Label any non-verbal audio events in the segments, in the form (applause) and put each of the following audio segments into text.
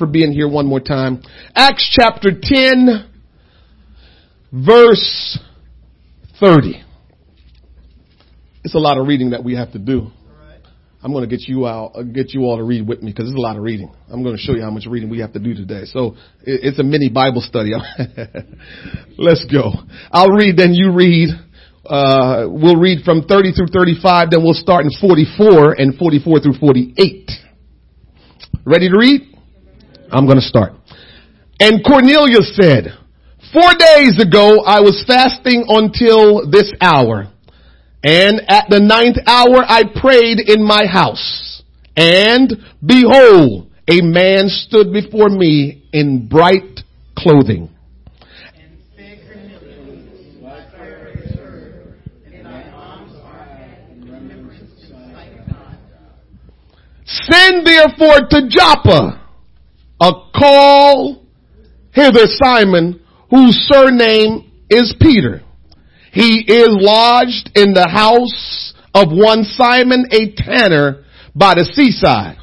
for being here one more time. Acts chapter 10, verse 30. It's a lot of reading that we have to do. I'm going to get you out, uh, get you all to read with me because it's a lot of reading. I'm going to show you how much reading we have to do today. So it's a mini Bible study. (laughs) Let's go. I'll read, then you read. Uh, we'll read from 30 through 35, then we'll start in 44 and 44 through 48. Ready to read? I'm going to start. And Cornelius said, four days ago I was fasting until this hour. And at the ninth hour I prayed in my house. And behold, a man stood before me in bright clothing. Send therefore to Joppa a call hither Simon, whose surname is Peter. He is lodged in the house of one Simon a tanner by the seaside,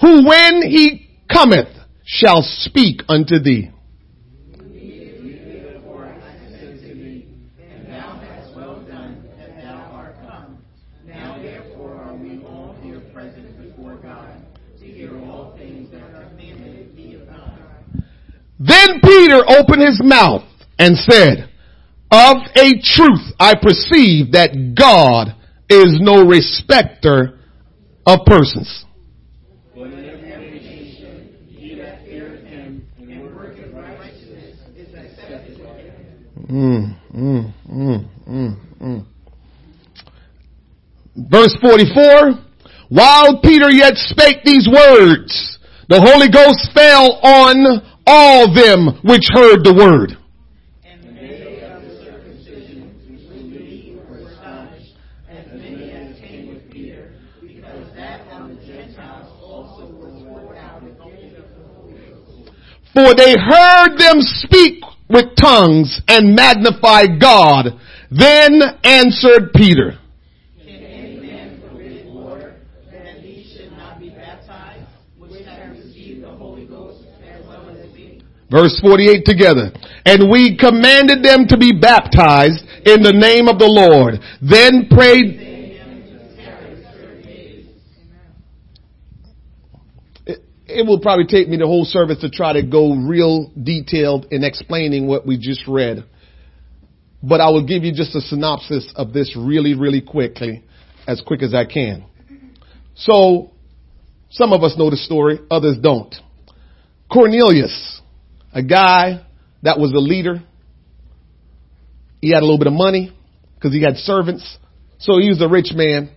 who when he cometh shall speak unto thee. Then Peter opened his mouth and said, of a truth I perceive that God is no respecter of persons. Mm, mm, mm, mm, mm. Verse 44, while Peter yet spake these words, the Holy Ghost fell on all them which heard the word. For they heard them speak with tongues and magnify God. Then answered Peter. Verse 48 together. And we commanded them to be baptized in the name of the Lord. Then prayed it will probably take me the whole service to try to go real detailed in explaining what we just read. But I will give you just a synopsis of this really, really quickly, as quick as I can. So, some of us know the story, others don't. Cornelius, a guy that was a leader. He had a little bit of money because he had servants. So he was a rich man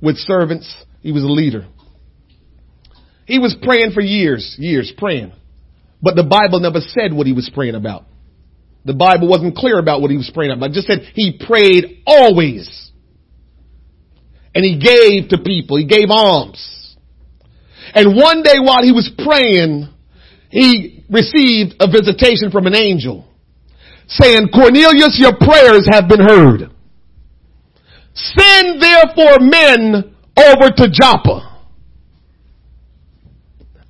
with servants. He was a leader. He was praying for years, years praying. But the Bible never said what he was praying about. The Bible wasn't clear about what he was praying about. It just said he prayed always. And he gave to people. He gave alms. And one day while he was praying, he received a visitation from an angel saying, Cornelius, your prayers have been heard. Send therefore men over to Joppa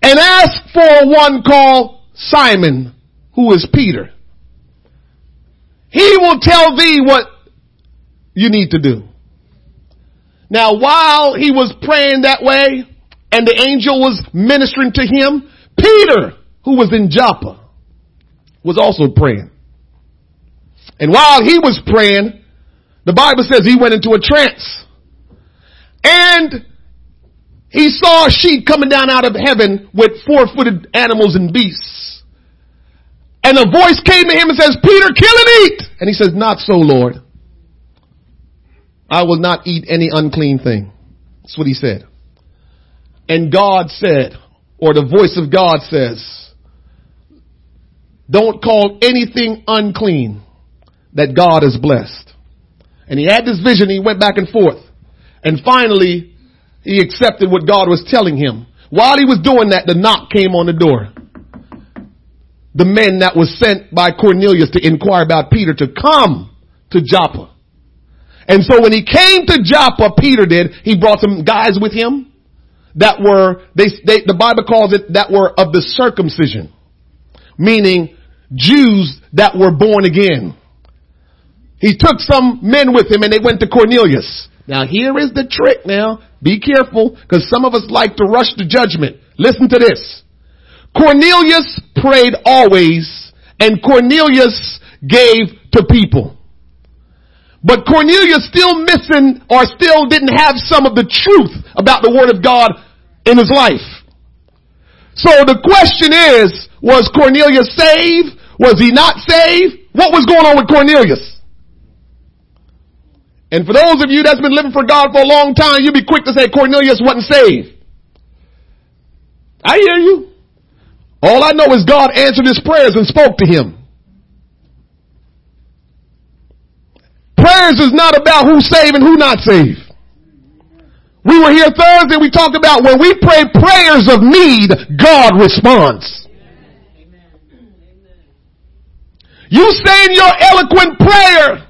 and ask for one called Simon, who is Peter. He will tell thee what you need to do. Now while he was praying that way and the angel was ministering to him, Peter, who was in Joppa, was also praying. And while he was praying, the Bible says he went into a trance. And he saw a sheep coming down out of heaven with four-footed animals and beasts. And a voice came to him and says, Peter, kill and eat. And he says, not so, Lord. I will not eat any unclean thing. That's what he said. And God said, or the voice of God says, don't call anything unclean that God has blessed. And he had this vision. He went back and forth. And finally, he accepted what God was telling him. While he was doing that, the knock came on the door. The men that was sent by Cornelius to inquire about Peter to come to Joppa. And so when he came to Joppa, Peter did, he brought some guys with him that were, they, they, the Bible calls it that were of the circumcision, meaning Jews that were born again. He took some men with him and they went to Cornelius. Now here is the trick now. Be careful because some of us like to rush to judgment. Listen to this. Cornelius prayed always and Cornelius gave to people. But Cornelius still missing or still didn't have some of the truth about the word of God in his life. So the question is, was Cornelius saved? Was he not saved? What was going on with Cornelius? And for those of you that's been living for God for a long time, you'd be quick to say Cornelius wasn't saved. I hear you. All I know is God answered his prayers and spoke to him. Prayers is not about who's saved and who not saved. We were here Thursday, we talked about when we pray prayers of need, God responds. You saying your eloquent prayer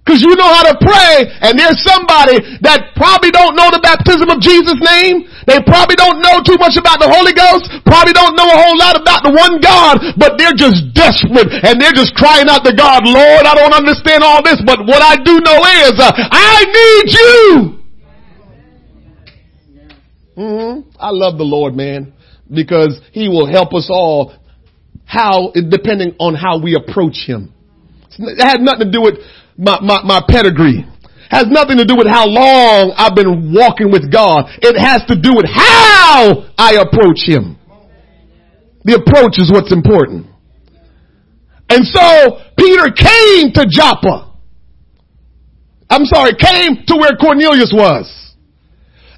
because you know how to pray and there's somebody that probably don't know the baptism of Jesus name. They probably don't know too much about the Holy Ghost, probably don't know a whole lot about the one God, but they're just desperate and they're just crying out to God, Lord, I don't understand all this, but what I do know is, uh, I need you. Mm-hmm. I love the Lord, man, because he will help us all how, depending on how we approach him. It had nothing to do with my, my, my pedigree. Has nothing to do with how long I've been walking with God. It has to do with how I approach Him. The approach is what's important. And so Peter came to Joppa. I'm sorry, came to where Cornelius was.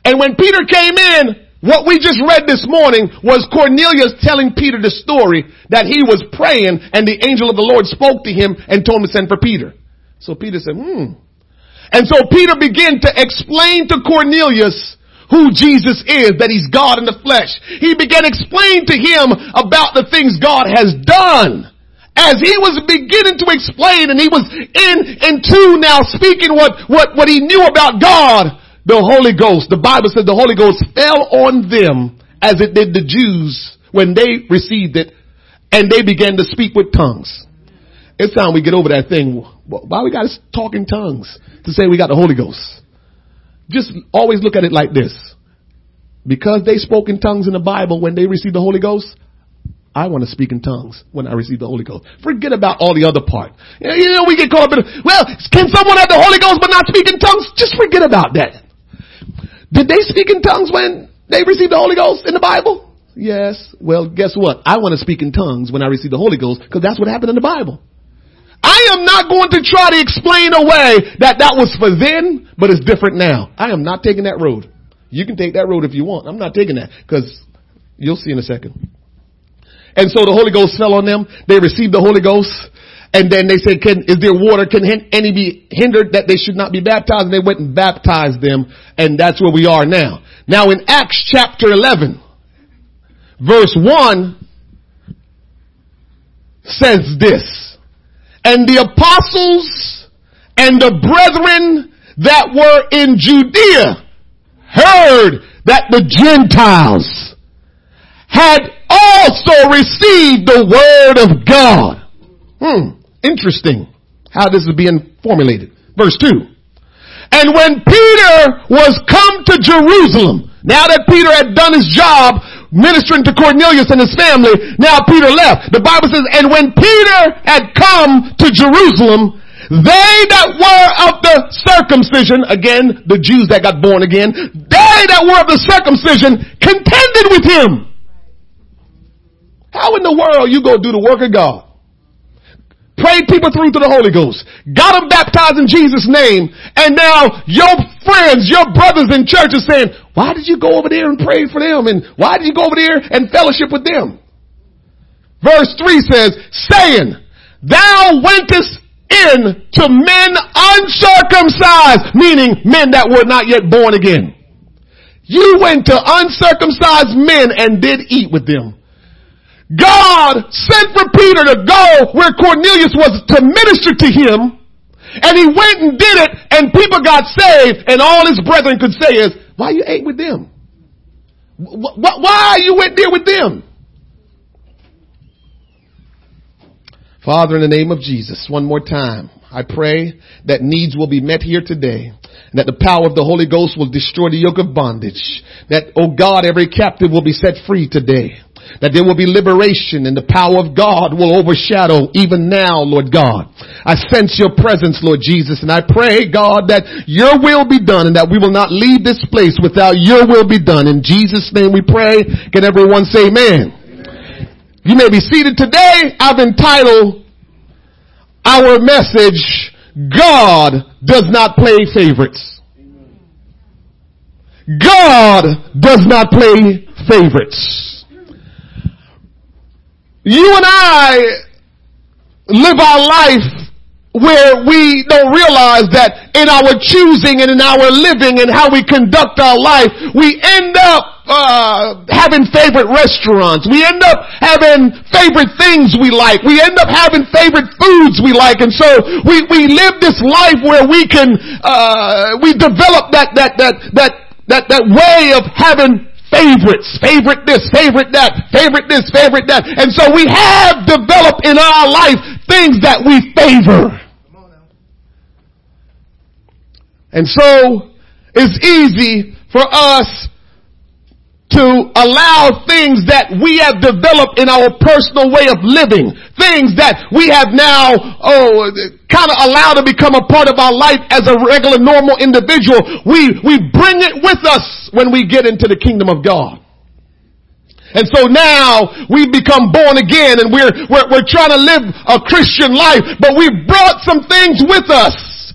And when Peter came in, what we just read this morning was Cornelius telling Peter the story that he was praying and the angel of the Lord spoke to him and told him to send for Peter. So Peter said, hmm. And so Peter began to explain to Cornelius who Jesus is, that he's God in the flesh. He began explaining to him about the things God has done. As he was beginning to explain and he was in, in tune now speaking what, what, what he knew about God, the Holy Ghost, the Bible said the Holy Ghost fell on them as it did the Jews when they received it and they began to speak with tongues. It's time we get over that thing. Why we got to talk in tongues to say we got the Holy Ghost? Just always look at it like this. Because they spoke in tongues in the Bible when they received the Holy Ghost, I want to speak in tongues when I receive the Holy Ghost. Forget about all the other part. You know, we get caught up in, well, can someone have the Holy Ghost but not speak in tongues? Just forget about that. Did they speak in tongues when they received the Holy Ghost in the Bible? Yes. Well, guess what? I want to speak in tongues when I receive the Holy Ghost because that's what happened in the Bible. I am not going to try to explain away that that was for then, but it's different now. I am not taking that road. You can take that road if you want. I'm not taking that because you'll see in a second. And so the Holy Ghost fell on them. They received the Holy Ghost. And then they said, can, is there water? Can any be hindered that they should not be baptized? And they went and baptized them. And that's where we are now. Now in Acts chapter 11, verse 1 says this and the apostles and the brethren that were in Judea heard that the Gentiles had also received the word of God. Hmm, interesting how this is being formulated. Verse 2. And when Peter was come to Jerusalem, now that Peter had done his job ministering to Cornelius and his family, now Peter left. The Bible says, and when Peter had come to Jerusalem, they that were of the circumcision, again, the Jews that got born again, they that were of the circumcision contended with him. How in the world you go do the work of God? Prayed people through to the Holy Ghost, got them baptized in Jesus' name, and now your friends, your brothers in church are saying, why did you go over there and pray for them? And why did you go over there and fellowship with them? Verse 3 says, saying, thou wentest in to men uncircumcised, meaning men that were not yet born again. You went to uncircumcised men and did eat with them. God sent for Peter to go where Cornelius was to minister to him. And he went and did it and people got saved and all his brethren could say is, why you ate with them? Why you went there with them? Father, in the name of Jesus, one more time, I pray that needs will be met here today. That the power of the Holy Ghost will destroy the yoke of bondage. That, oh God, every captive will be set free today. That there will be liberation and the power of God will overshadow even now, Lord God. I sense your presence, Lord Jesus, and I pray, God, that your will be done and that we will not leave this place without your will be done. In Jesus' name we pray. Can everyone say amen? You may be seated today. I've entitled our message, God does not play favorites. God does not play favorites. You and I live our life where we don't realize that in our choosing and in our living and how we conduct our life, we end up uh, having favorite restaurants. We end up having favorite things we like. We end up having favorite foods we like, and so we we live this life where we can uh, we develop that that that that that that way of having favorites, favorite this, favorite that, favorite this, favorite that. And so we have developed in our life things that we favor. And so it's easy for us to allow things that we have developed in our personal way of living, things that we have now, oh, kind of allowed to become a part of our life as a regular normal individual. We, we bring it with us when we get into the kingdom of God. And so now we've become born again and we're, we're, we're trying to live a Christian life, but we've brought some things with us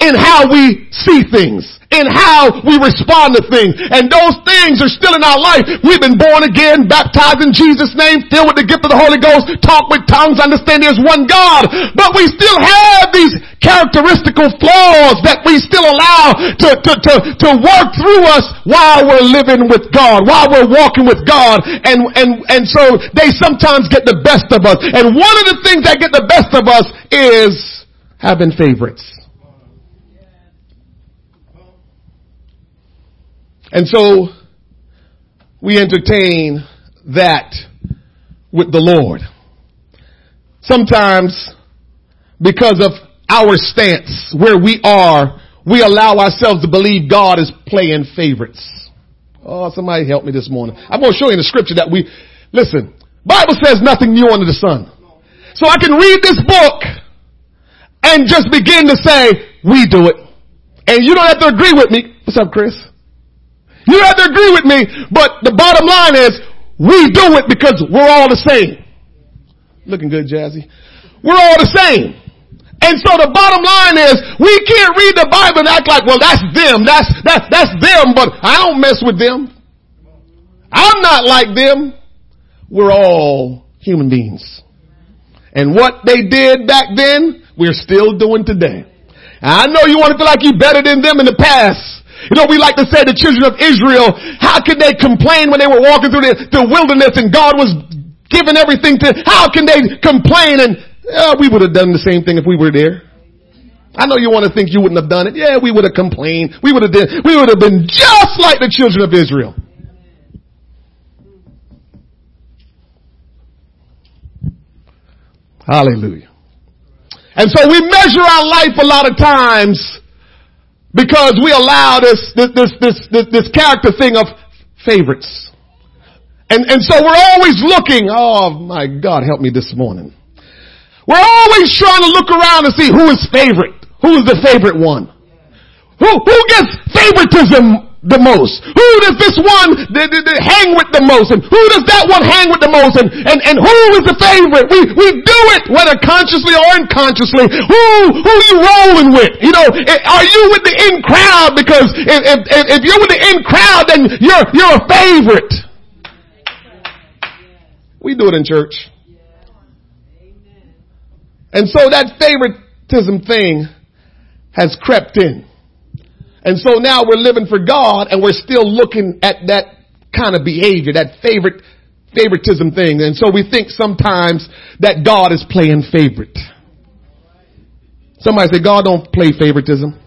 in how we see things, in how we respond to things. And those things are still in our life. We've been born again, baptized in Jesus' name, filled with the gift of the Holy Ghost, talk with tongues, understand there's one God. But we still have these characteristical flaws that we still allow to, to, to, to work through us while we're living with God, while we're walking with God. And, and, and so they sometimes get the best of us. And one of the things that get the best of us is having favorites. And so we entertain that with the Lord. Sometimes because of our stance, where we are, we allow ourselves to believe God is playing favorites. Oh, somebody help me this morning. I'm going to show you in the scripture that we, listen, Bible says nothing new under the sun. So I can read this book and just begin to say, we do it. And you don't have to agree with me. What's up, Chris? You have to agree with me, but the bottom line is we do it because we're all the same. Looking good, Jazzy. We're all the same. And so the bottom line is we can't read the Bible and act like, well, that's them. That's, that's, that's them, but I don't mess with them. I'm not like them. We're all human beings. And what they did back then, we're still doing today. I know you want to feel like you're better than them in the past. You know, we like to say the children of Israel, how could they complain when they were walking through the, the wilderness and God was giving everything to, how can they complain and uh, we would have done the same thing if we were there. I know you want to think you wouldn't have done it. Yeah, we would have complained. We would have did, we would have been just like the children of Israel. Hallelujah. And so we measure our life a lot of times because we allow this, this, this, this, this, this character thing of favorites. And, and so we're always looking, oh my God, help me this morning. We're always trying to look around and see who is favorite. Who is the favorite one? Who, who gets favoritism the most? Who does this one the, the, the hang with the most? And who does that one hang with the most? And, and, and who is the favorite? We, we do it, whether consciously or unconsciously. Who, who you rolling with? You know, eh, are you with the in crowd? Because if, if, if you're with the in crowd, then you're, you're a favorite. We do it in church. And so that favoritism thing has crept in. And so now we're living for God and we're still looking at that kind of behavior, that favorite, favoritism thing. And so we think sometimes that God is playing favorite. Somebody say, God don't play favoritism.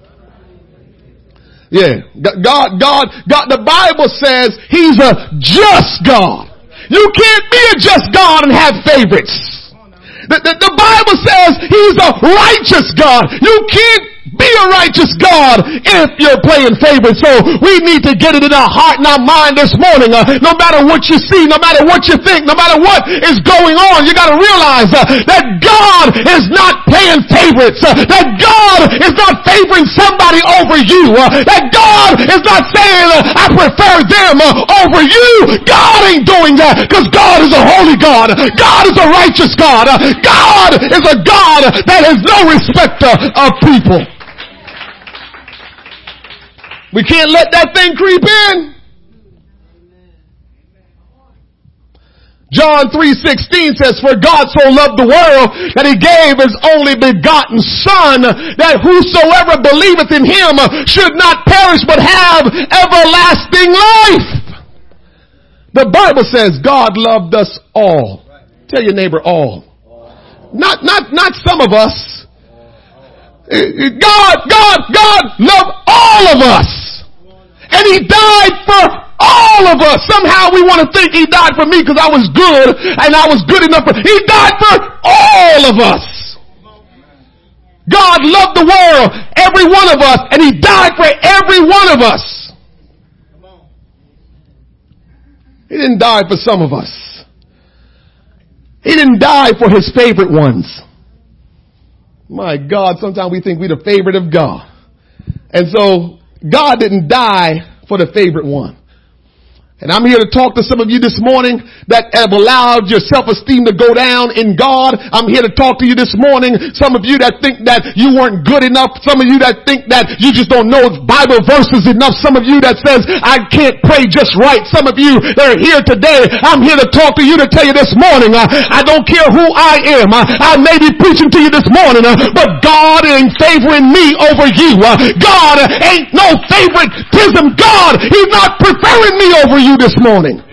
Yeah. God, God, God, the Bible says He's a just God. You can't be a just God and have favorites. The, the, the Bible says He's a righteous God. You can't be a righteous God if you're playing favorites. So we need to get it in our heart and our mind this morning. Uh, no matter what you see, no matter what you think, no matter what is going on, you got to realize uh, that God is not playing favorites. Uh, that God is not favoring somebody over you. Uh, that God is not saying uh, I prefer them uh, over you. God ain't doing that because God is a holy God. God is a righteous God. God is a God that has no respect of people. We can't let that thing creep in. John 3:16 says, "For God so loved the world that he gave his only begotten son that whosoever believeth in him should not perish but have everlasting life." The Bible says God loved us all. Tell your neighbor all. Not not not some of us. Eh, eh, God, God, God loved all of us. And he died for all of us. Somehow we want to think he died for me because I was good and I was good enough for, he died for all of us. God loved the world, every one of us, and he died for every one of us. He didn't die for some of us. He didn't die for his favorite ones. My God, sometimes we think we're the favorite of God. And so God didn't die for the favorite one. And I'm here to talk to some of you this morning that have allowed your self-esteem to go down in God. I'm here to talk to you this morning. Some of you that think that you weren't good enough. Some of you that think that you just don't know Bible verses enough. Some of you that says, I can't pray just right. Some of you that are here today, I'm here to talk to you to tell you this morning, uh, I don't care who I am. Uh, I may be preaching to you this morning, uh, but God ain't favoring me over you. Uh, God ain't no favoritism. God, He's not preferring me over you this morning.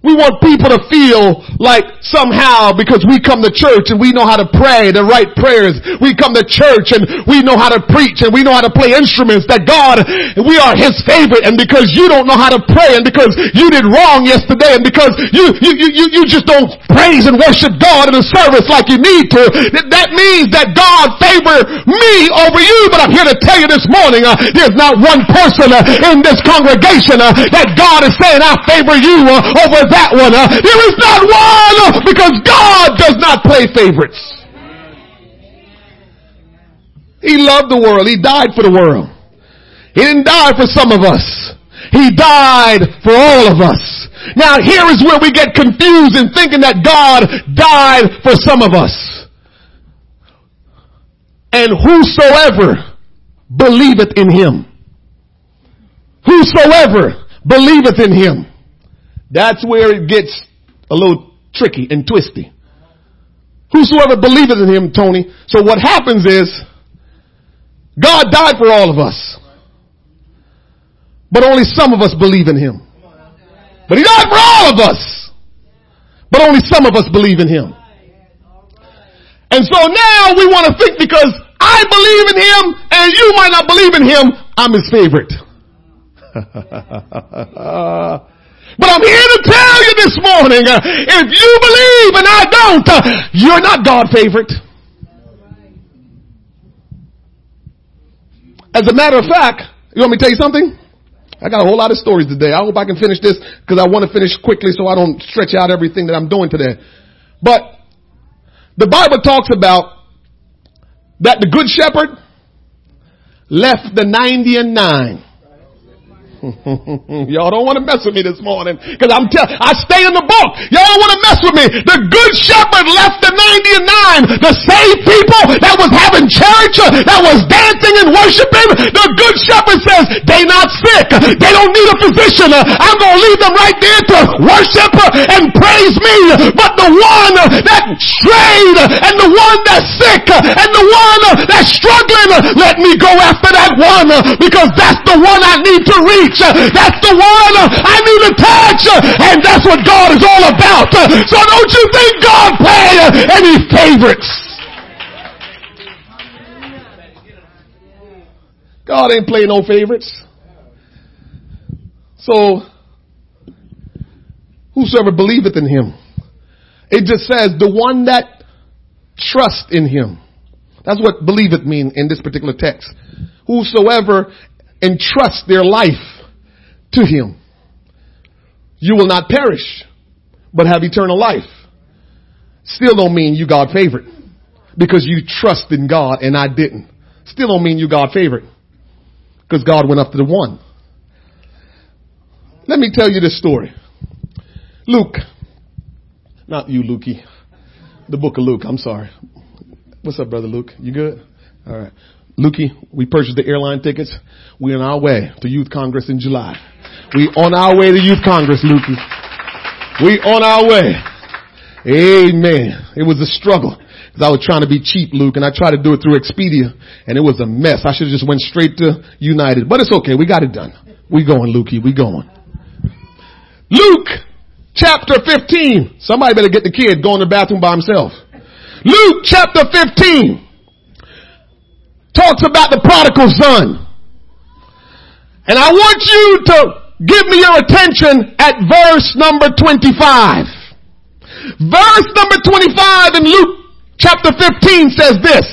We want people to feel like somehow because we come to church and we know how to pray the right prayers. We come to church and we know how to preach and we know how to play instruments that God, we are His favorite and because you don't know how to pray and because you did wrong yesterday and because you, you, you, you just don't praise and worship God in a service like you need to, that means that God favor me over you. But I'm here to tell you this morning, uh, there's not one person uh, in this congregation uh, that God is saying I favor you uh, over that one. There is not one because God does not play favorites. He loved the world. He died for the world. He didn't die for some of us. He died for all of us. Now here is where we get confused in thinking that God died for some of us. And whosoever believeth in him. Whosoever believeth in him. That's where it gets a little tricky and twisty. Whosoever believeth in him, Tony. So what happens is, God died for all of us. But only some of us believe in him. But he died for all of us. But only some of us believe in him. And so now we want to think because I believe in him and you might not believe in him, I'm his favorite. (laughs) But I'm here to tell you this morning, uh, if you believe and I don't, uh, you're not God favorite. As a matter of fact, you want me to tell you something? I got a whole lot of stories today. I hope I can finish this because I want to finish quickly so I don't stretch out everything that I'm doing today. But the Bible talks about that the good shepherd left the 90 and 9 (laughs) Y'all don't want to mess with me this morning because I'm tell I stay in the book. Y'all don't want to mess with me. The good shepherd left the 99, the same people that was having church, that was dancing and worshiping. The good shepherd says they not sick. They don't need a physician. I'm going to leave them right there to worship and praise me. But the one that strayed and the one that's sick and the one that's struggling, let me go after that one because that's the one I need to reach reach. That's the one I need to touch. And that's what God is all about. So don't you think God play any favorites? God ain't playing no favorites. So, whosoever believeth in him. It just says the one that trust in him. That's what believeth mean in this particular text. Whosoever entrust their life to him. You will not perish, but have eternal life. Still don't mean you God favorite because you trust in God and I didn't. Still don't mean you God favorite because God went up to the one. Let me tell you this story. Luke, not you, Lukey, the book of Luke. I'm sorry. What's up, brother Luke? You good? All right. Lukey, we purchased the airline tickets. We're on our way to Youth Congress in July. We on our way to Youth Congress, Lukey. We on our way. Amen. It was a struggle because I was trying to be cheap, Luke, and I tried to do it through Expedia, and it was a mess. I should have just went straight to United, but it's okay. We got it done. We going, Lukey. We going. Luke chapter 15. Somebody better get the kid going to the bathroom by himself. Luke chapter 15 talks about the prodigal son. And I want you to give me your attention at verse number 25. Verse number 25 in Luke chapter 15 says this.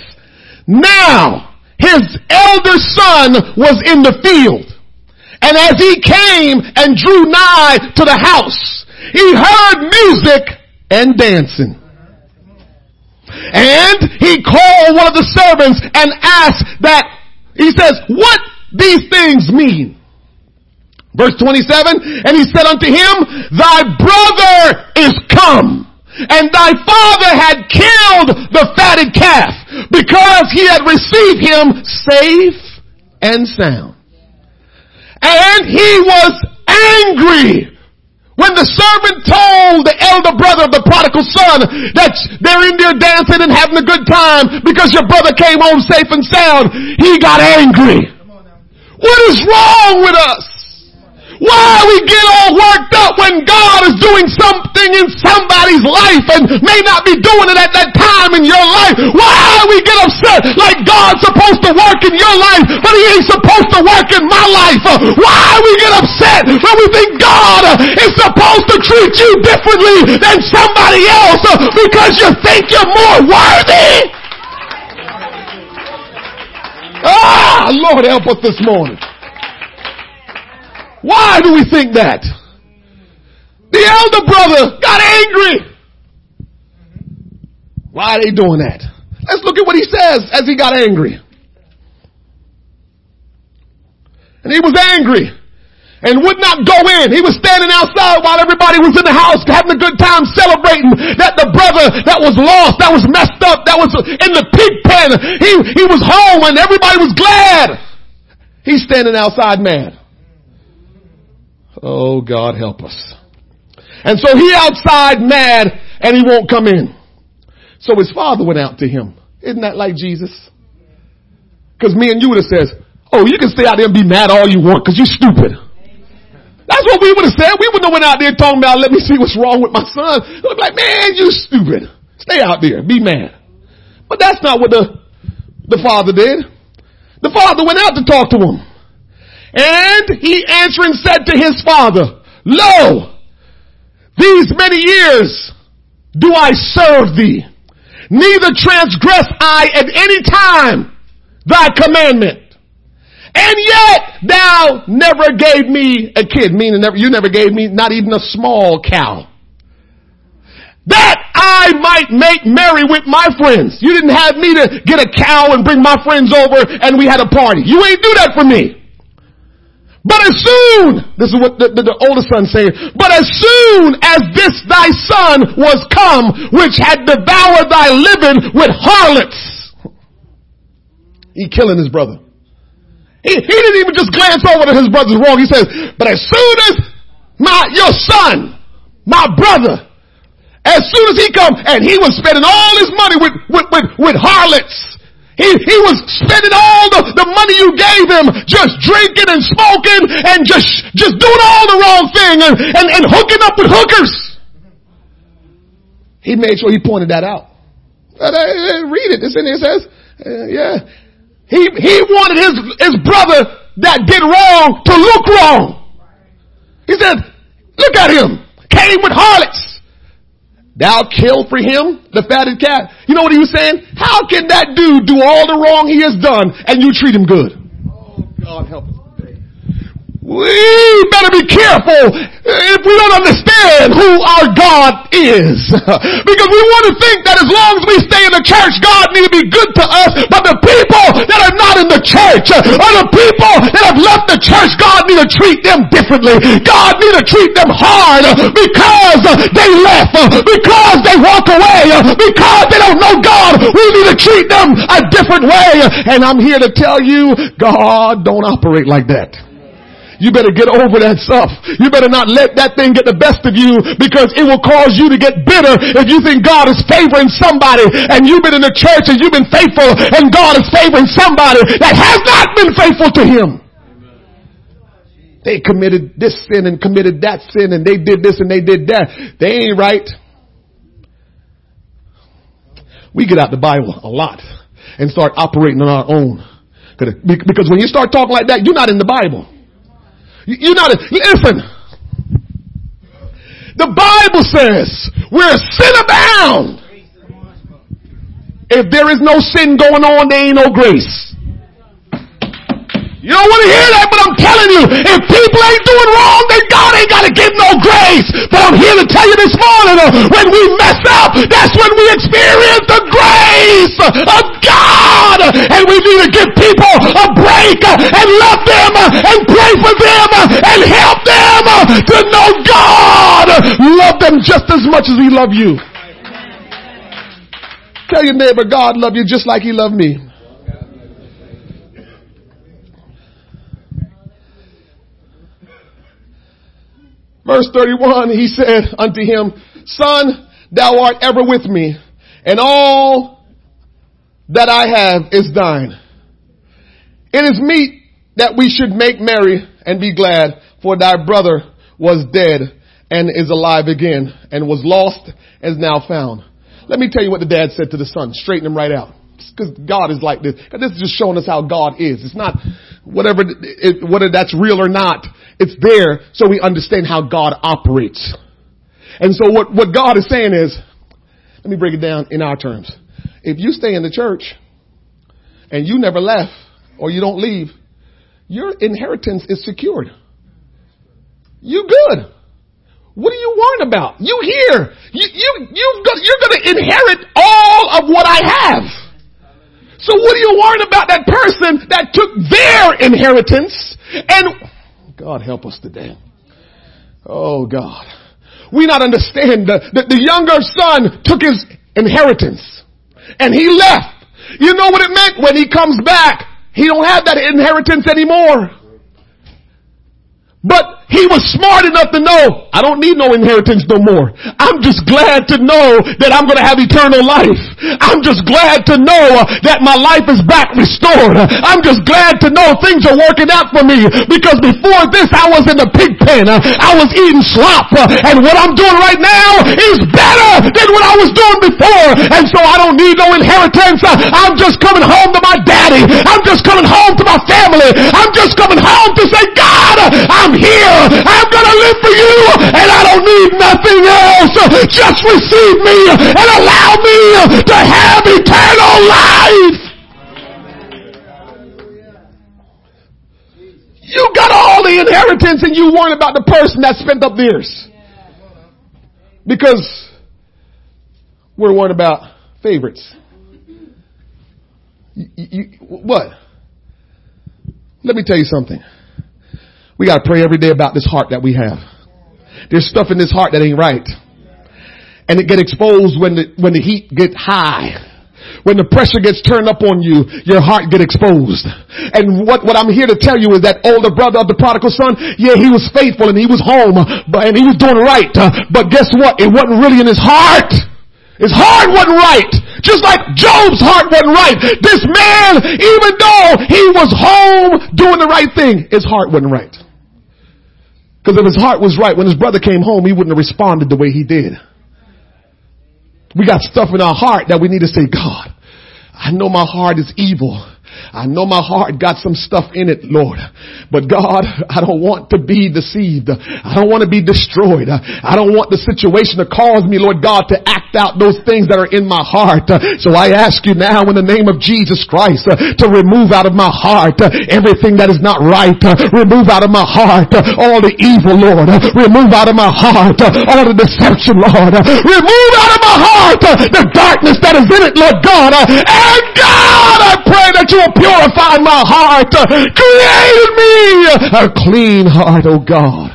Now his elder son was in the field. And as he came and drew nigh to the house, he heard music and dancing. And he called one of the servants and asked that, he says, what these things mean? Verse 27, and he said unto him, thy brother is come and thy father had killed the fatted calf because he had received him safe and sound. And he was angry when the servant told the elder brother of the prodigal son that they're in there dancing and having a good time because your brother came home safe and sound, he got angry. What is wrong with us? Why we get all worked up when God is doing something in somebody's life and may not be doing it at that time in your life? Why we get upset like God's supposed to work in your life, but he ain't supposed to work in my life? Why we get upset when we think God is supposed to treat you differently than somebody else because you think you're more worthy? Ah, Lord help us this morning. Why do we think that? The elder brother got angry. Why are they doing that? Let's look at what he says as he got angry. And he was angry and would not go in. He was standing outside while everybody was in the house having a good time celebrating that the brother that was lost, that was messed up, that was in the pig pen, he, he was home and everybody was glad. He's standing outside mad. Oh, God help us. And so he outside mad and he won't come in. So his father went out to him. Isn't that like Jesus? Cause me and you would have said, oh, you can stay out there and be mad all you want cause you're stupid. That's what we would have said. We wouldn't have went out there talking about, let me see what's wrong with my son. We'd be like, man, you stupid. Stay out there. Be mad. But that's not what the, the father did. The father went out to talk to him. And he answering said to his father, Lo, these many years do I serve thee. Neither transgress I at any time thy commandment. And yet thou never gave me a kid, meaning never, you never gave me not even a small cow. That I might make merry with my friends. You didn't have me to get a cow and bring my friends over and we had a party. You ain't do that for me. But as soon, this is what the, the, the oldest son saying, but as soon as this thy son was come, which had devoured thy living with harlots, he killing his brother. He, he didn't even just glance over that his brother's wrong. He says, but as soon as my, your son, my brother, as soon as he come, and he was spending all his money with, with, with, with harlots, he, he was spending all the, the money you gave him just drinking and smoking and just, just doing all the wrong thing and, and, and hooking up with hookers. He made sure he pointed that out. Uh, read it. It's in there. It says, uh, yeah. He, he wanted his, his brother that did wrong to look wrong. He said, look at him. Came with harlots. Thou kill for him the fatted calf. You know what he was saying? How can that dude do all the wrong he has done and you treat him good? Oh, God help us. We better be careful if we don't understand who our God is. (laughs) because we want to think that as long as we stay in the church, God need to be good to us. But the people that are not in the church or the people that have left the church, God need to treat them differently. God need to treat them hard because they left, because they walk away, because they don't know God. We need to treat them a different way. And I'm here to tell you, God don't operate like that. You better get over that stuff. You better not let that thing get the best of you because it will cause you to get bitter if you think God is favoring somebody and you've been in the church and you've been faithful and God is favoring somebody that has not been faithful to Him. They committed this sin and committed that sin and they did this and they did that. They ain't right. We get out the Bible a lot and start operating on our own. Because when you start talking like that, you're not in the Bible. You're not, listen. The Bible says where sin abound. If there is no sin going on, there ain't no grace. You don't want to hear that, but I'm telling you, if people ain't doing wrong, then God ain't got to give no grace. But I'm here to tell you this morning, uh, when we mess up, that's when we experience the grace of God. And we need to give people a break uh, and love them uh, and pray for them and help them to know God. Love them just as much as we love you. Tell your neighbor, God love you just like He loved me. Verse 31, he said unto him, Son, thou art ever with me, and all that I have is thine. It is meet that we should make merry and be glad, for thy brother was dead and is alive again, and was lost and is now found. Let me tell you what the dad said to the son. Straighten him right out. Because God is like this. This is just showing us how God is. It's not whatever, it, whether that's real or not. It's there so we understand how God operates. And so what, what God is saying is, let me break it down in our terms. If you stay in the church and you never left or you don't leave, your inheritance is secured. You good. What are you worrying about? You here. You, you, you, you're going to inherit all of what I have. So what are you worrying about that person that took their inheritance and God help us today. Oh God. We not understand that the, younger son took his inheritance and he left. You know what it meant when he comes back? He don't have that inheritance anymore. But he was smart enough to know, I don't need no inheritance no more. I'm just glad to know that I'm going to have eternal life. I'm just glad to know that my life is back restored. I'm just glad to know things are working out for me because before this I was in the pig pen. I was eating slop and what I'm doing right now is better than what I was doing before. And so I don't need no inheritance. I'm just coming home to my daddy. I'm just coming home to my family. I'm just coming home to say, God, I'm here. I'm going to live for you and I don't need nothing else. Just receive me and allow me to have eternal life. You got all the inheritance and you worry about the person that spent up theirs. Because we're worried about favorites. You, you, what? Let me tell you something. We got to pray every day about this heart that we have. There's stuff in this heart that ain't right. And it get exposed when the, when the heat get high. When the pressure gets turned up on you, your heart get exposed. And what, what I'm here to tell you is that older brother of the prodigal son, yeah, he was faithful and he was home, but, and he was doing right. But guess what? It wasn't really in his heart. His heart wasn't right. Just like Job's heart wasn't right. This man, even though he was home doing the right thing, his heart wasn't right. Because if his heart was right, when his brother came home, he wouldn't have responded the way he did. We got stuff in our heart that we need to say, God, I know my heart is evil. I know my heart got some stuff in it, Lord. But God, I don't want to be deceived. I don't want to be destroyed. I don't want the situation to cause me, Lord God, to act out those things that are in my heart. So I ask you now in the name of Jesus Christ to remove out of my heart everything that is not right. Remove out of my heart all the evil, Lord. Remove out of my heart all the deception, Lord. Remove out of my heart the darkness that is in it, Lord God. And God, I pray that you purify my heart. Create in me a clean heart, oh God.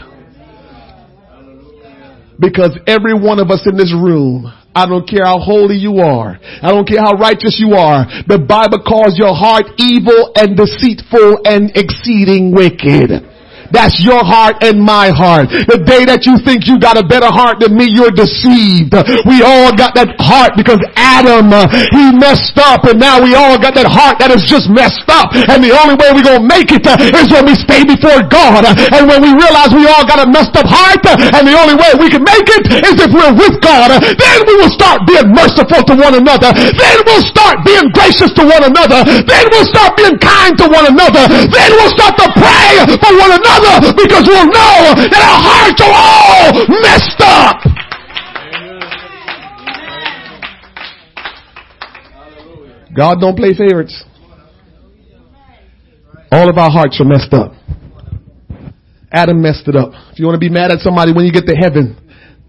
Because every one of us in this room, I don't care how holy you are. I don't care how righteous you are. The Bible calls your heart evil and deceitful and exceeding wicked. That's your heart and my heart. The day that you think you got a better heart than me, you're deceived. We all got that heart because Adam, uh, he messed up and now we all got that heart that is just messed up. And the only way we're going to make it uh, when we stay before God. And when we realize we all got a messed up heart uh, and the only way we can make it is if we're with God, then we will start being merciful to one another. Then we'll start being gracious to one another. Then we'll start being kind to one another. Then we'll start to pray for one another because we'll know that our hearts are all messed up. God don't play favorites. All of our hearts are messed up. Adam messed it up. If you want to be mad at somebody when you get to heaven,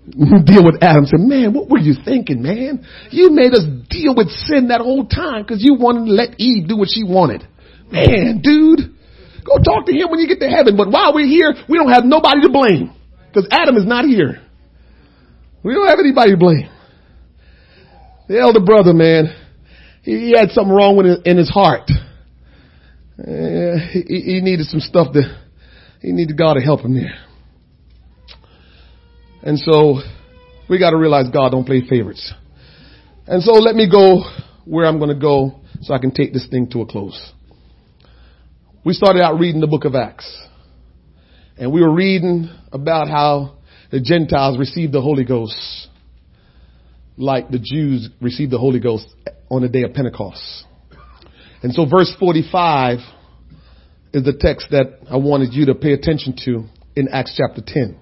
(laughs) deal with Adam. Say, man, what were you thinking, man? You made us deal with sin that whole time because you wanted to let Eve do what she wanted. Man, dude. Go talk to him when you get to heaven. But while we're here, we don't have nobody to blame. Because Adam is not here. We don't have anybody to blame. The elder brother, man, he, he had something wrong with it in his heart. Uh, he, he needed some stuff to, he needed God to help him there. And so we got to realize God don't play favorites. And so let me go where I'm going to go so I can take this thing to a close. We started out reading the book of Acts. And we were reading about how the Gentiles received the Holy Ghost like the Jews received the Holy Ghost on the day of Pentecost. And so verse 45 is the text that I wanted you to pay attention to in Acts chapter 10.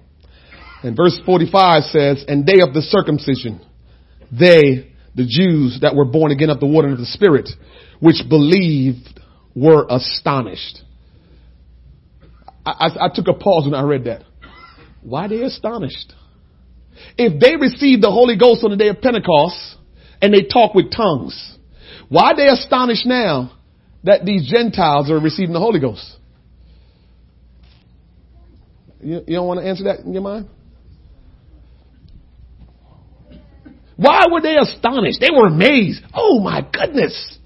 And verse 45 says, and day of the circumcision, they, the Jews that were born again of the water and of the Spirit, which believed were astonished. I, I, I took a pause when I read that. Why they astonished? If they received the Holy Ghost on the day of Pentecost and they talk with tongues, why are they astonished now that these Gentiles are receiving the Holy Ghost? You, you don't want to answer that in your mind? Why were they astonished? They were amazed. Oh my goodness.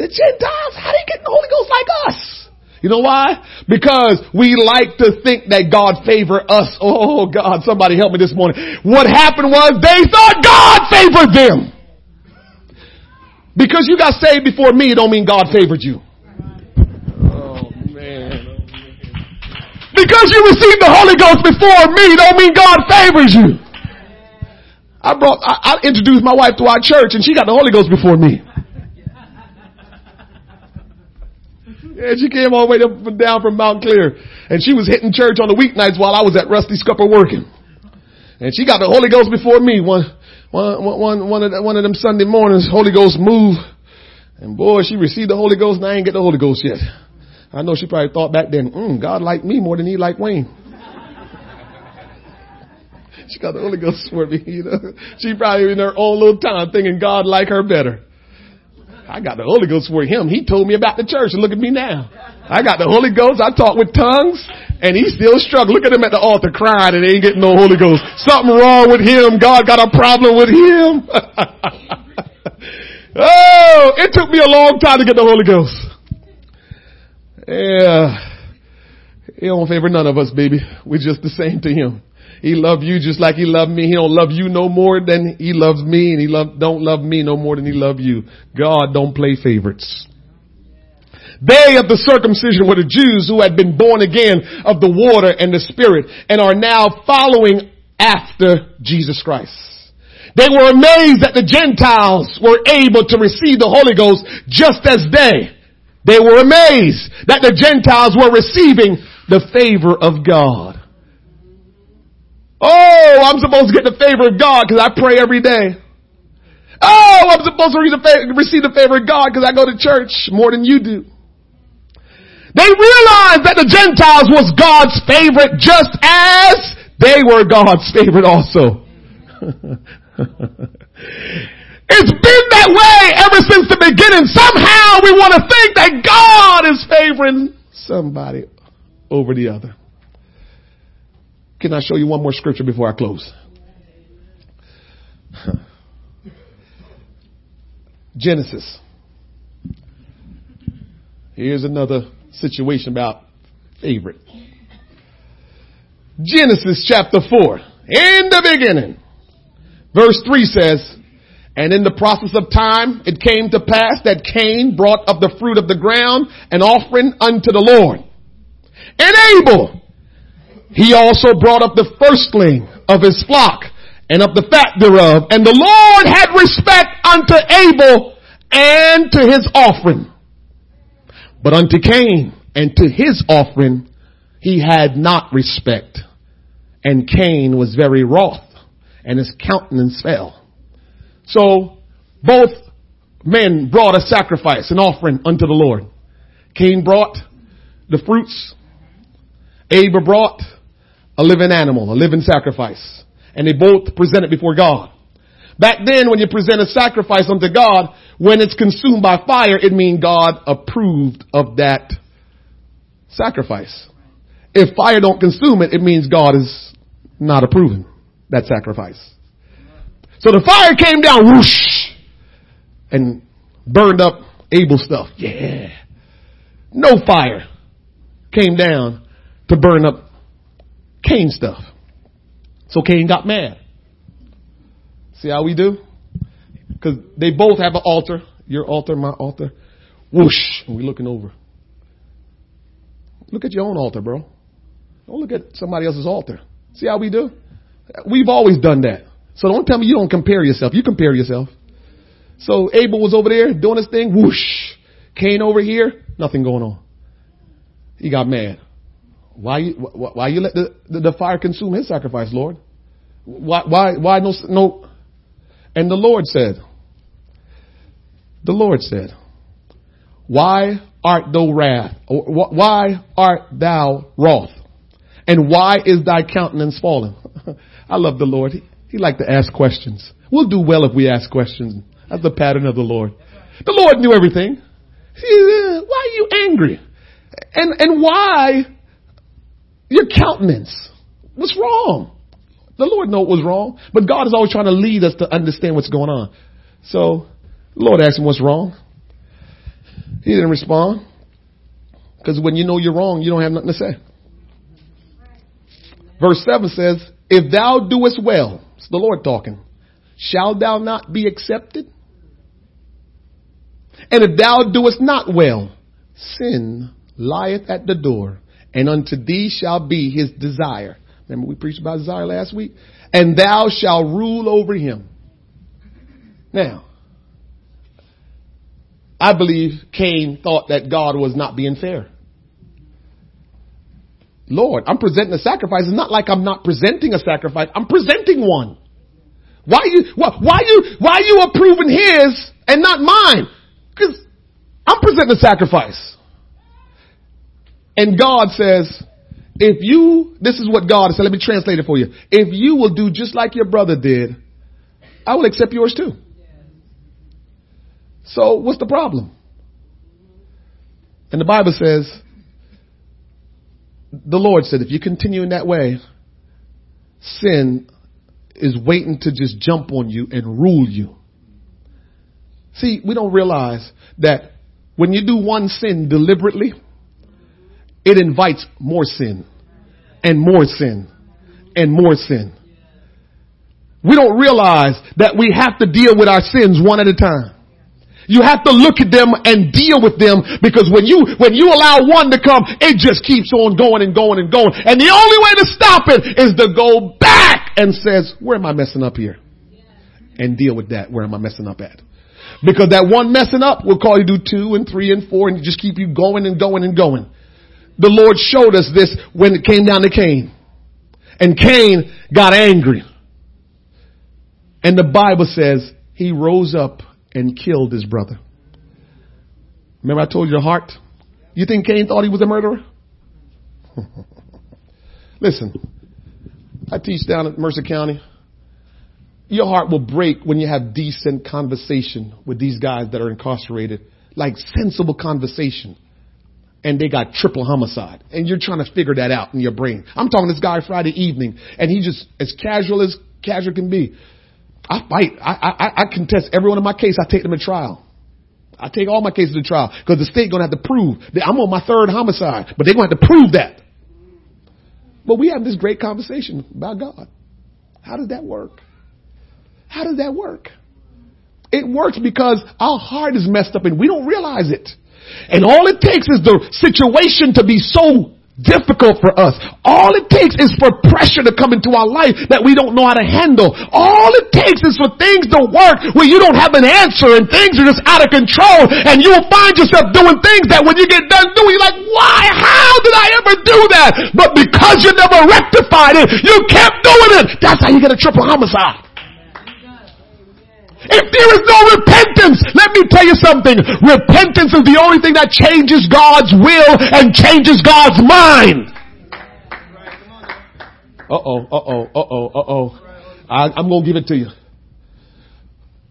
The Gentiles, how they get the Holy Ghost like us? You know why? Because we like to think that God favor us. Oh God, somebody help me this morning. What happened was they thought God favored them. Because you got saved before me, it don't mean God favored you. Oh man. Because you received the Holy Ghost before me, don't mean God favors you. I brought, I, I introduced my wife to our church and she got the Holy Ghost before me. And she came all the way up and down from Mount Clear. And she was hitting church on the weeknights while I was at Rusty Scupper working. And she got the Holy Ghost before me. One, one, one, one of, the, one of them Sunday mornings, Holy Ghost move. And boy, she received the Holy Ghost and I ain't get the Holy Ghost yet. I know she probably thought back then, mm, God liked me more than he liked Wayne. (laughs) she got the Holy Ghost for me, you know. She probably in her own little time thinking God liked her better. I got the Holy Ghost for him. He told me about the church look at me now. I got the Holy Ghost. I talk with tongues and he still struggling. Look at him at the altar crying and ain't getting no Holy Ghost. Something wrong with him. God got a problem with him. (laughs) oh, it took me a long time to get the Holy Ghost. Yeah. He don't favor none of us, baby. We're just the same to him. He loved you just like he loved me. He don't love you no more than he loves me and he love, don't love me no more than he love you. God don't play favorites. They of the circumcision were the Jews who had been born again of the water and the spirit and are now following after Jesus Christ. They were amazed that the Gentiles were able to receive the Holy Ghost just as they They were amazed that the Gentiles were receiving the favor of God. Oh, I'm supposed to get the favor of God because I pray every day. Oh, I'm supposed to receive the favor of God because I go to church more than you do. They realized that the Gentiles was God's favorite just as they were God's favorite also. (laughs) it's been that way ever since the beginning. Somehow we want to think that God is favoring somebody over the other. Can I show you one more scripture before I close? (laughs) Genesis. Here's another situation about favorite. Genesis chapter 4. In the beginning. Verse 3 says, And in the process of time it came to pass that Cain brought of the fruit of the ground an offering unto the Lord. And Abel, he also brought up the firstling of his flock and of the fat thereof. And the Lord had respect unto Abel and to his offering. But unto Cain and to his offering he had not respect. And Cain was very wroth and his countenance fell. So both men brought a sacrifice, an offering unto the Lord. Cain brought the fruits. Abel brought a living animal, a living sacrifice. And they both presented before God. Back then, when you present a sacrifice unto God, when it's consumed by fire, it means God approved of that sacrifice. If fire don't consume it, it means God is not approving that sacrifice. So the fire came down, whoosh, and burned up Abel's stuff. Yeah. No fire came down to burn up Cain's stuff. So Cain got mad. See how we do? Because they both have an altar. Your altar, my altar. Whoosh. And we're looking over. Look at your own altar, bro. Don't look at somebody else's altar. See how we do? We've always done that. So don't tell me you don't compare yourself. You compare yourself. So Abel was over there doing his thing. Whoosh. Cain over here. Nothing going on. He got mad. Why you, why you let the, the, the fire consume his sacrifice, Lord? Why, why, why no, no? And the Lord said, the Lord said, why art thou wrath? Why art thou wroth? And why is thy countenance fallen? (laughs) I love the Lord. He, he like to ask questions. We'll do well if we ask questions. That's the pattern of the Lord. The Lord knew everything. Why are you angry? And, and why your countenance? What's wrong? The Lord know what was wrong, but God is always trying to lead us to understand what's going on. So, Lord asked him what's wrong. He didn't respond. Because when you know you're wrong, you don't have nothing to say. Verse 7 says, If thou doest well, it's the Lord talking, shall thou not be accepted? And if thou doest not well, sin lieth at the door, and unto thee shall be his desire. Remember we preached about desire last week? And thou shalt rule over him. Now, I believe Cain thought that God was not being fair. Lord, I'm presenting a sacrifice. It's not like I'm not presenting a sacrifice. I'm presenting one. Why you, why, why you, why you approving his and not mine? Cause I'm presenting a sacrifice. And God says, if you, this is what God said, let me translate it for you. If you will do just like your brother did, I will accept yours too. So what's the problem? And the Bible says, the Lord said, if you continue in that way, sin is waiting to just jump on you and rule you. See, we don't realize that when you do one sin deliberately, it invites more sin and more sin and more sin. We don't realize that we have to deal with our sins one at a time. You have to look at them and deal with them because when you, when you allow one to come, it just keeps on going and going and going. And the only way to stop it is to go back and says, where am I messing up here? And deal with that. Where am I messing up at? Because that one messing up will call you to do two and three and four and just keep you going and going and going. The Lord showed us this when it came down to Cain. And Cain got angry. And the Bible says he rose up and killed his brother. Remember I told you the heart? You think Cain thought he was a murderer? (laughs) Listen, I teach down at Mercer County. Your heart will break when you have decent conversation with these guys that are incarcerated, like sensible conversation. And they got triple homicide. And you're trying to figure that out in your brain. I'm talking to this guy Friday evening, and he just as casual as casual can be. I fight. I, I, I contest every one of my cases. I take them to trial. I take all my cases to trial because the state gonna have to prove that I'm on my third homicide, but they're gonna have to prove that. But we have this great conversation about God. How does that work? How does that work? It works because our heart is messed up and we don't realize it. And all it takes is the situation to be so difficult for us. All it takes is for pressure to come into our life that we don't know how to handle. All it takes is for things to work where you don't have an answer and things are just out of control and you'll find yourself doing things that when you get done doing, you're like, why? How did I ever do that? But because you never rectified it, you kept doing it. That's how you get a triple homicide. If there is no repentance, let me tell you something. Repentance is the only thing that changes God's will and changes God's mind. Uh-oh, uh-oh, uh-oh, uh-oh. I, I'm going to give it to you.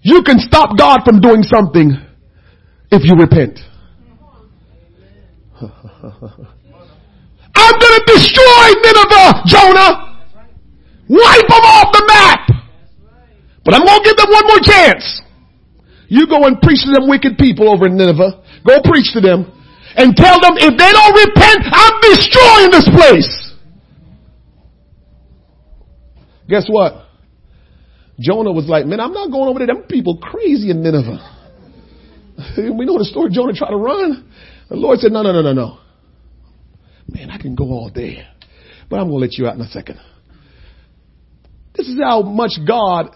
You can stop God from doing something if you repent. (laughs) I'm going to destroy Nineveh, Jonah. Wipe them off the map. But I'm going to give them one more chance. You go and preach to them wicked people over in Nineveh. Go preach to them and tell them if they don't repent, I'm destroying this place. Guess what? Jonah was like, man, I'm not going over there. Them people crazy in Nineveh. (laughs) we know the story. Jonah tried to run. The Lord said, no, no, no, no, no. Man, I can go all day, but I'm going to let you out in a second. This is how much God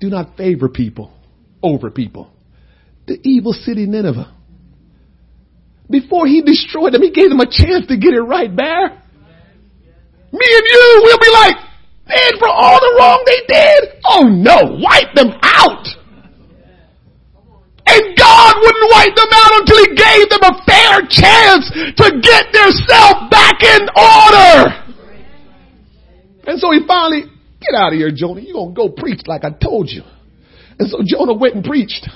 do not favor people over people. The evil city Nineveh. Before he destroyed them, he gave them a chance to get it right, Bear. Me and you will be like, man, for all the wrong they did, oh no, wipe them out. And God wouldn't wipe them out until he gave them a fair chance to get their self back in order. And so he finally Get out of here, Jonah. You're going to go preach like I told you. And so Jonah went and preached.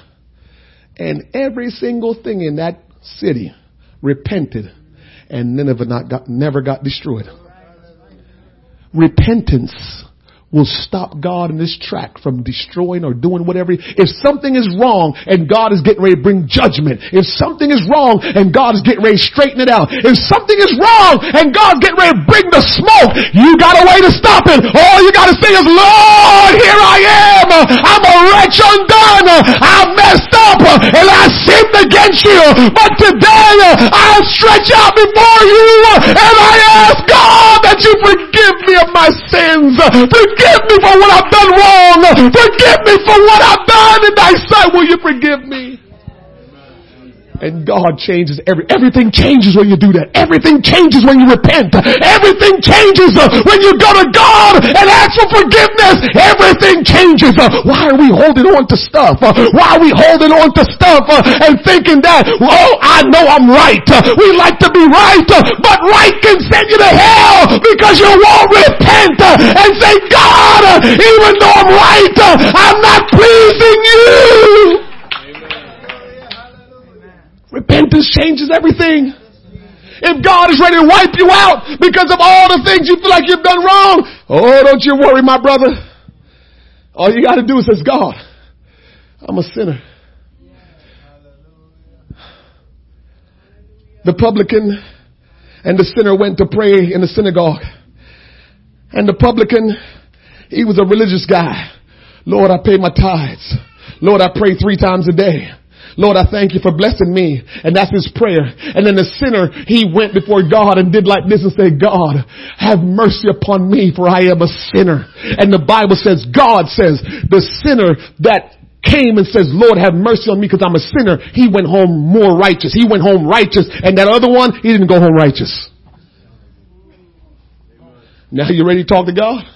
And every single thing in that city repented and Nineveh not got, never got destroyed. Repentance will stop God in this track from destroying or doing whatever. If something is wrong and God is getting ready to bring judgment, if something is wrong and God is getting ready to straighten it out, if something is wrong and God's getting ready to bring the smoke, you got a way to stop it. All you got to say is, Lord, here I am. I'm a wretch undone. I messed up and I sinned against you. But today I'll stretch out before you and I ask God that you forgive me of my sins. Forgive Forgive me for what I've done wrong. Forgive me for what I've done in thy sight. Will you forgive me? And God changes every, everything changes when you do that. Everything changes when you repent. Everything changes uh, when you go to God and ask for forgiveness. Everything changes. Uh, why are we holding on to stuff? Uh, why are we holding on to stuff and thinking that, oh, I know I'm right. We like to be right, but right can send you to hell because you won't repent and say, God, even though I'm right, I'm not pleasing you. Repentance changes everything. If God is ready to wipe you out because of all the things you feel like you've done wrong, oh, don't you worry, my brother. All you got to do is say, God, I'm a sinner. The publican and the sinner went to pray in the synagogue. And the publican, he was a religious guy. Lord, I pay my tithes. Lord, I pray three times a day. Lord, I thank you for blessing me. And that's his prayer. And then the sinner, he went before God and did like this and said, God, have mercy upon me for I am a sinner. And the Bible says, God says, the sinner that came and says, Lord, have mercy on me because I'm a sinner, he went home more righteous. He went home righteous. And that other one, he didn't go home righteous. Now you ready to talk to God?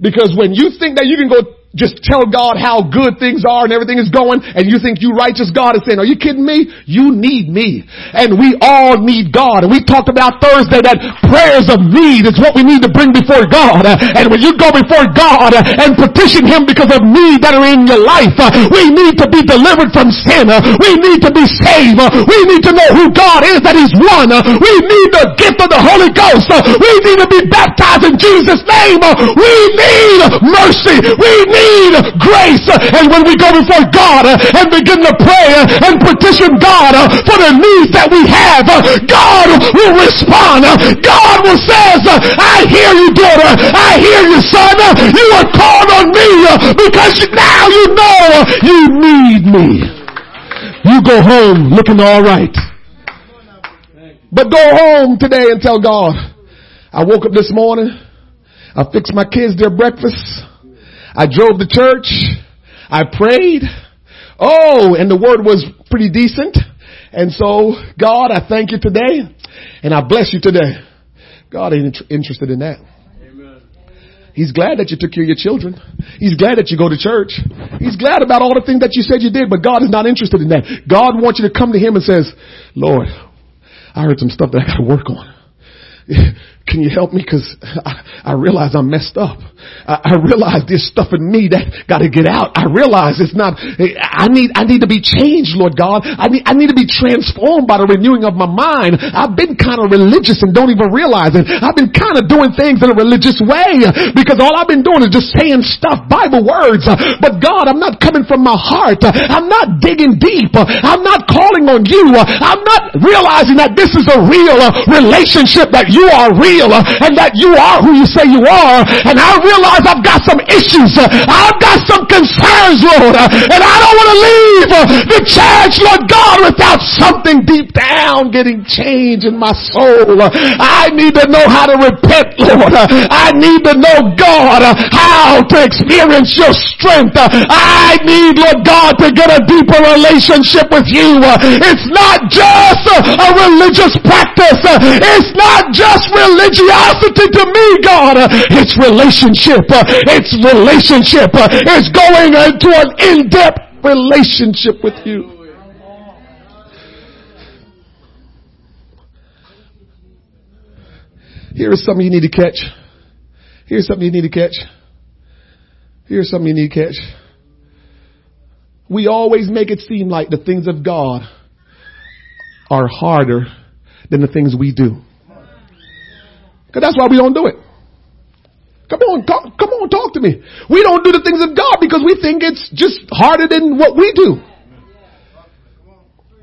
Because when you think that you can go just tell God how good things are and everything is going and you think you righteous God is saying, are you kidding me? You need me. And we all need God. And we talked about Thursday that prayers of need is what we need to bring before God. And when you go before God and petition Him because of need that are in your life, we need to be delivered from sin. We need to be saved. We need to know who God is, that He's one. We need the gift of the Holy Ghost. We need to be baptized in Jesus' name. We need mercy. We need need grace. And when we go before God and begin to pray and petition God for the needs that we have, God will respond. God will says, I hear you daughter. I hear you son. You are called on me because now you know you need me. You go home looking all right. But go home today and tell God, I woke up this morning. I fixed my kids their breakfast. I drove the church. I prayed. Oh, and the word was pretty decent. And so, God, I thank you today and I bless you today. God ain't interested in that. He's glad that you took care of your children. He's glad that you go to church. He's glad about all the things that you said you did, but God is not interested in that. God wants you to come to Him and says, Lord, I heard some stuff that I gotta work on. (laughs) Can you help me? Cause (laughs) I, I realize I'm messed up. I, I realize there's stuff in me that gotta get out. I realize it's not, I need, I need to be changed, Lord God. I need, I need to be transformed by the renewing of my mind. I've been kind of religious and don't even realize it. I've been kind of doing things in a religious way because all I've been doing is just saying stuff, Bible words. But God, I'm not coming from my heart. I'm not digging deep. I'm not calling on you. I'm not realizing that this is a real relationship that you are real real uh, and that you are who you say you are. And I realize I've got some issues. Uh, I've got some concerns, Lord. Uh, and I don't want to leave uh, the church, Lord God, without something deep down getting change in my soul. Uh, I need to know how to repent, Lord. Uh, I need to know, God, how to experience your strength. I need, Lord God, to get a deeper relationship with you. It's not just a religious practice. It's not just religion religiosity to me, God. It's relationship. It's relationship. It's going into an in-depth relationship with you. Here's something you need to catch. Here's something you need to catch. Here's something you need to catch. We always make it seem like the things of God are harder than the things we do. Cause that's why we don't do it. Come on, talk, come on, talk to me. We don't do the things of God because we think it's just harder than what we do.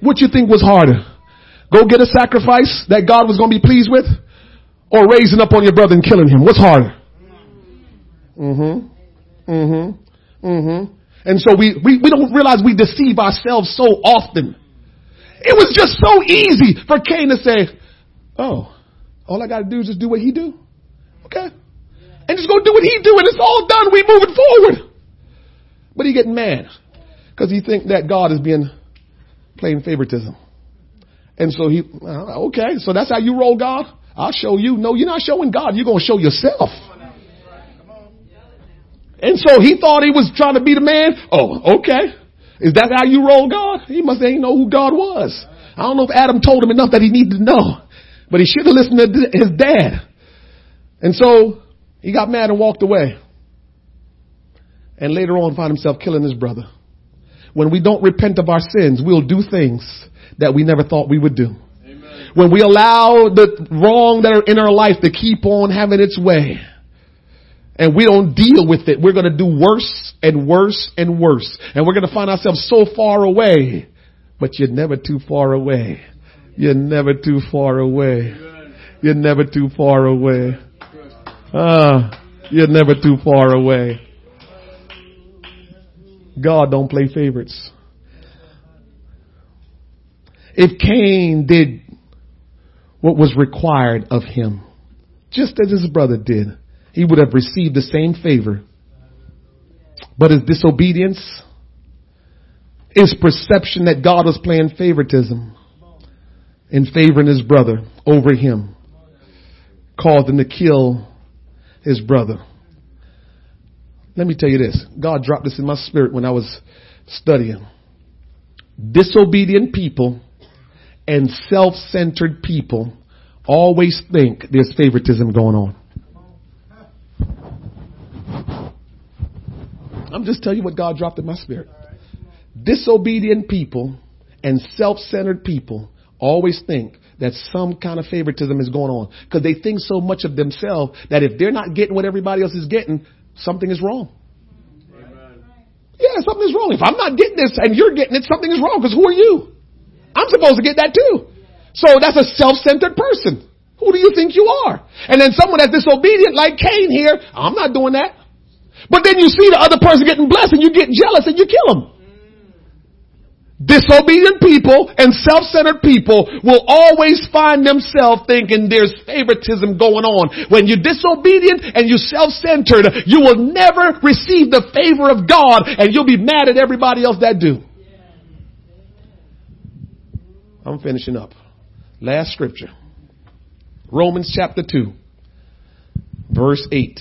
What you think was harder? Go get a sacrifice that God was going to be pleased with or raising up on your brother and killing him? What's harder? Mm-hmm. Mm-hmm. Mm-hmm. And so we, we, we don't realize we deceive ourselves so often. It was just so easy for Cain to say, oh, all I got to do is just do what he do. Okay? And just go do what he do and it's all done. We moving forward. But he getting mad because he think that God is being playing favoritism. And so he, uh, okay, so that's how you roll God? I'll show you. No, you're not showing God. You're going to show yourself. And so he thought he was trying to be the man. Oh, okay. Is that how you roll God? He must ain't know who God was. I don't know if Adam told him enough that he needed to know. But he should have listened to his dad. And so he got mad and walked away. And later on found himself killing his brother. When we don't repent of our sins, we'll do things that we never thought we would do. Amen. When we allow the wrong that are in our life to keep on having its way, and we don't deal with it, we're going to do worse and worse and worse. And we're going to find ourselves so far away, but you're never too far away you're never too far away. You're never too far away. Ah, you're never too far away. God don't play favorites. If Cain did what was required of him, just as his brother did, he would have received the same favor. But his disobedience his perception that God was playing favoritism in favoring his brother over him, caused him to kill his brother. Let me tell you this. God dropped this in my spirit when I was studying. Disobedient people and self-centered people always think there's favoritism going on. I'm just telling you what God dropped in my spirit. Disobedient people and self-centered people always think that some kind of favoritism is going on because they think so much of themselves that if they're not getting what everybody else is getting, something is wrong. Amen. Yeah, something is wrong. If I'm not getting this and you're getting it, something is wrong because who are you? I'm supposed to get that too. So that's a self-centered person. Who do you think you are? And then someone that's disobedient like Cain here, I'm not doing that. But then you see the other person getting blessed and you get jealous and you kill them. Disobedient people and self-centered people will always find themselves thinking there's favoritism going on. When you're disobedient and you're self-centered, you will never receive the favor of God and you'll be mad at everybody else that do. I'm finishing up. Last scripture. Romans chapter 2, verse 8.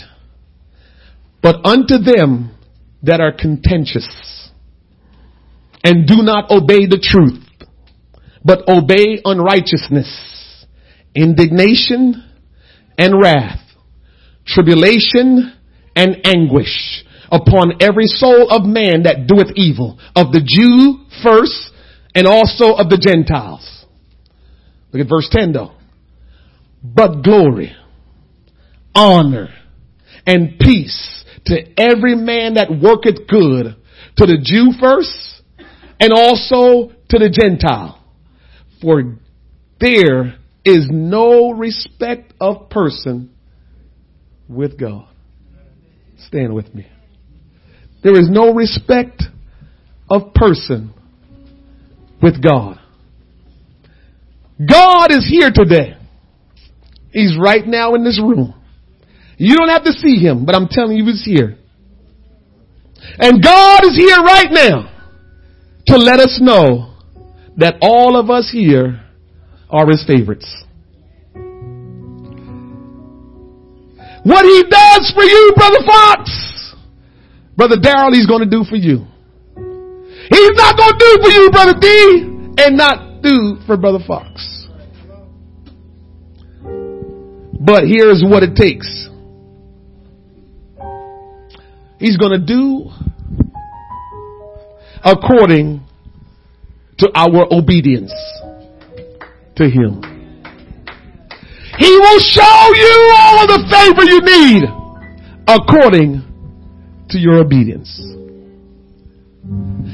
But unto them that are contentious and do not obey the truth, but obey unrighteousness, indignation and wrath, tribulation and anguish upon every soul of man that doeth evil, of the Jew first and also of the Gentiles. Look at verse 10 though. But glory, honor, and peace to every man that worketh good, to the Jew first and also to the Gentile. For there is no respect of person with God. Stand with me. There is no respect of person with God. God is here today. He's right now in this room. You don't have to see him, but I'm telling you he's here. And God is here right now to let us know that all of us here are his favorites. What he does for you, Brother Fox, Brother Darrell, he's going to do for you. He's not going to do for you, Brother D, and not do for Brother Fox. But here's what it takes. He's going to do according to our obedience to Him. He will show you all of the favor you need according to your obedience.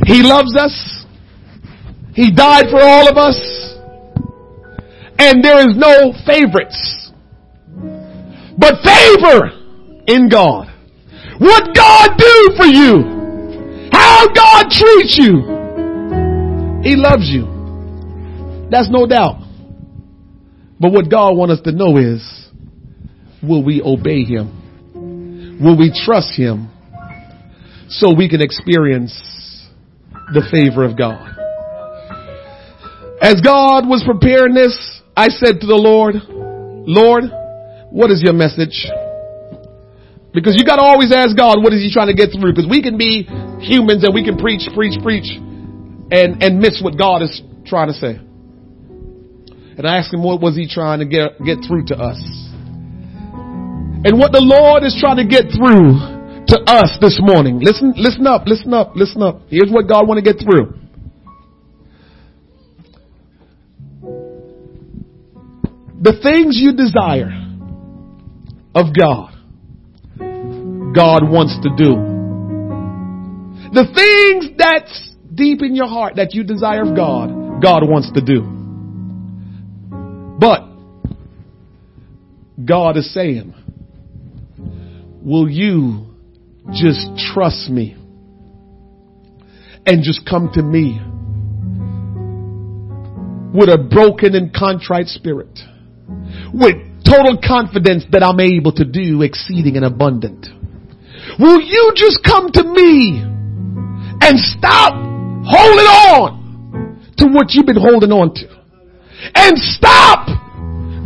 He loves us. He died for all of us. And there is no favorites, but favor in God. What God do for you? How God treats you. He loves you. That's no doubt. But what God wants us to know is, will we obey Him? Will we trust Him so we can experience the favor of God? As God was preparing this, I said to the Lord, Lord, what is your message? Because you gotta always ask God, what is he trying to get through? Because we can be humans and we can preach, preach, preach and, and miss what God is trying to say. And I asked him, what was he trying to get, get through to us? And what the Lord is trying to get through to us this morning. Listen, listen up, listen up, listen up. Here's what God want to get through. The things you desire of God God wants to do. The things that's deep in your heart that you desire of God, God wants to do. But God is saying, will you just trust me and just come to me with a broken and contrite spirit, with total confidence that I'm able to do exceeding and abundant. Will you just come to me and stop holding on to what you've been holding on to. And stop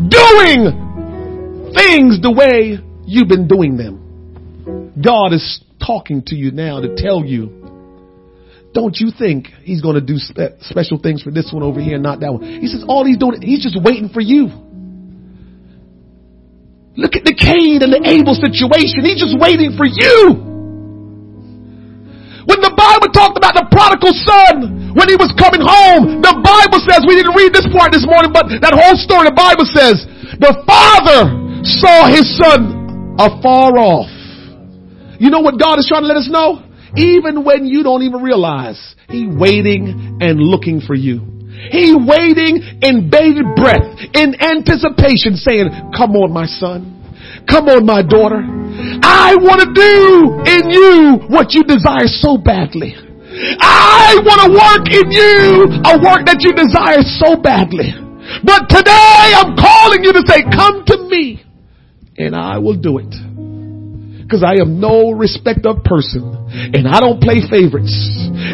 doing things the way you've been doing them. God is talking to you now to tell you, don't you think he's going to do spe- special things for this one over here and not that one? He says all he's doing, he's just waiting for you. Look at the Cain and the Abel situation. He's just waiting for you. When the Bible talked about the prodigal son, when he was coming home, the Bible says, we didn't read this part this morning, but that whole story, the Bible says, the father saw his son afar off. You know what God is trying to let us know? Even when you don't even realize, He waiting and looking for you. He waiting in bated breath, in anticipation saying, come on my son. Come on my daughter. I want to do in you what you desire so badly. I want to work in you a work that you desire so badly. But today I'm calling you to say, come to me and I will do it. Cause I am no respect of person and I don't play favorites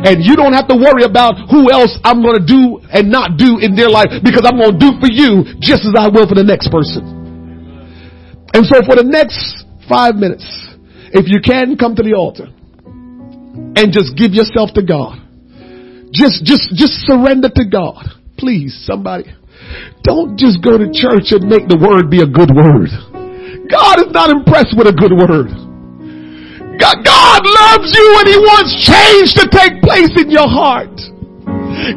and you don't have to worry about who else I'm going to do and not do in their life because I'm going to do for you just as I will for the next person. And so for the next five minutes, if you can come to the altar and just give yourself to God. Just, just, just surrender to God. Please, somebody. Don't just go to church and make the word be a good word. God is not impressed with a good word. God, loves you and He wants change to take place in your heart.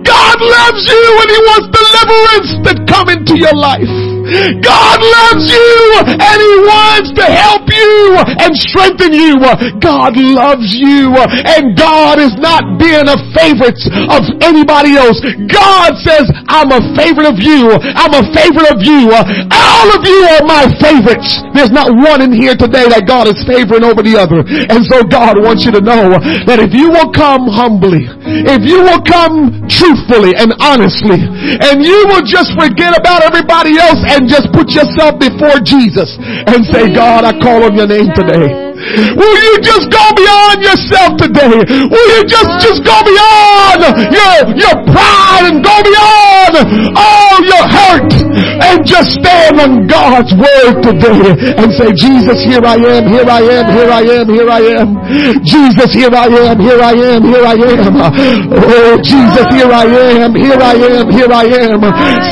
God loves you and He wants deliverance to come into your life. God loves you and He wants to help you and strengthen you. God loves you and God is not being a favorite of anybody else. God says, I'm a favorite of you. I'm a favorite of you. All of you are my favorites. There's not one in here today that God is favoring over the other. And so God wants you to know that if you will come humbly, if you will come truthfully and honestly, and you will just forget about everybody else and just put yourself before Jesus and say, God, I call on your name today. Will you just go beyond yourself today? Will you just, just go beyond your, your pride and go beyond all your hurt and just stand on God's word today and say, Jesus, here I am, here I am, here I am, here I am. Jesus, here I am, here I am, here I am. Oh, Jesus, here I am, here I am, here I am.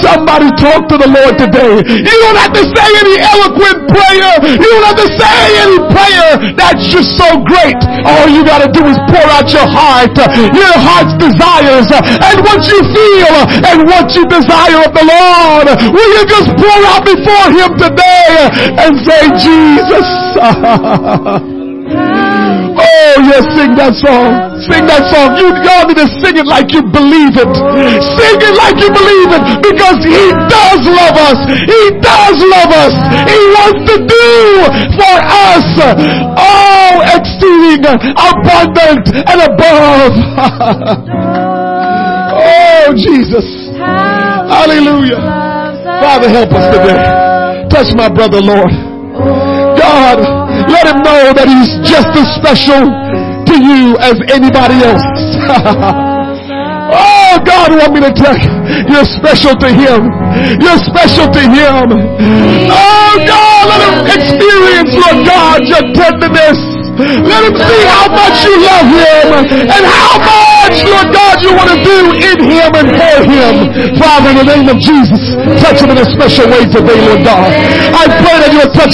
Somebody talk to the Lord today. You don't have to say any eloquent prayer. You don't have to say any prayer that's just so great. All you gotta do is pour out your heart, your heart's desires, and what you feel, and what you desire of the Lord. Will you just pour out before Him today and say, Jesus. (laughs) Oh, yes, sing that song. Sing that song. You, y'all need to sing it like you believe it. Sing it like you believe it because He does love us. He does love us. He wants to do for us all exceeding, abundant, and above. (laughs) oh, Jesus. Hallelujah. Father, help us today. Touch my brother, Lord. God, let him know that he's just as special to you as anybody else. (laughs) oh, God want me to tell you, you're special to him. You're special to him. Oh, God, let him experience, Lord God, your tenderness. Let him see how much you love him and how much, Lord God, you want to do in him and for him. Father, in the name of Jesus, touch him in a special way today, Lord God. I pray that you will touch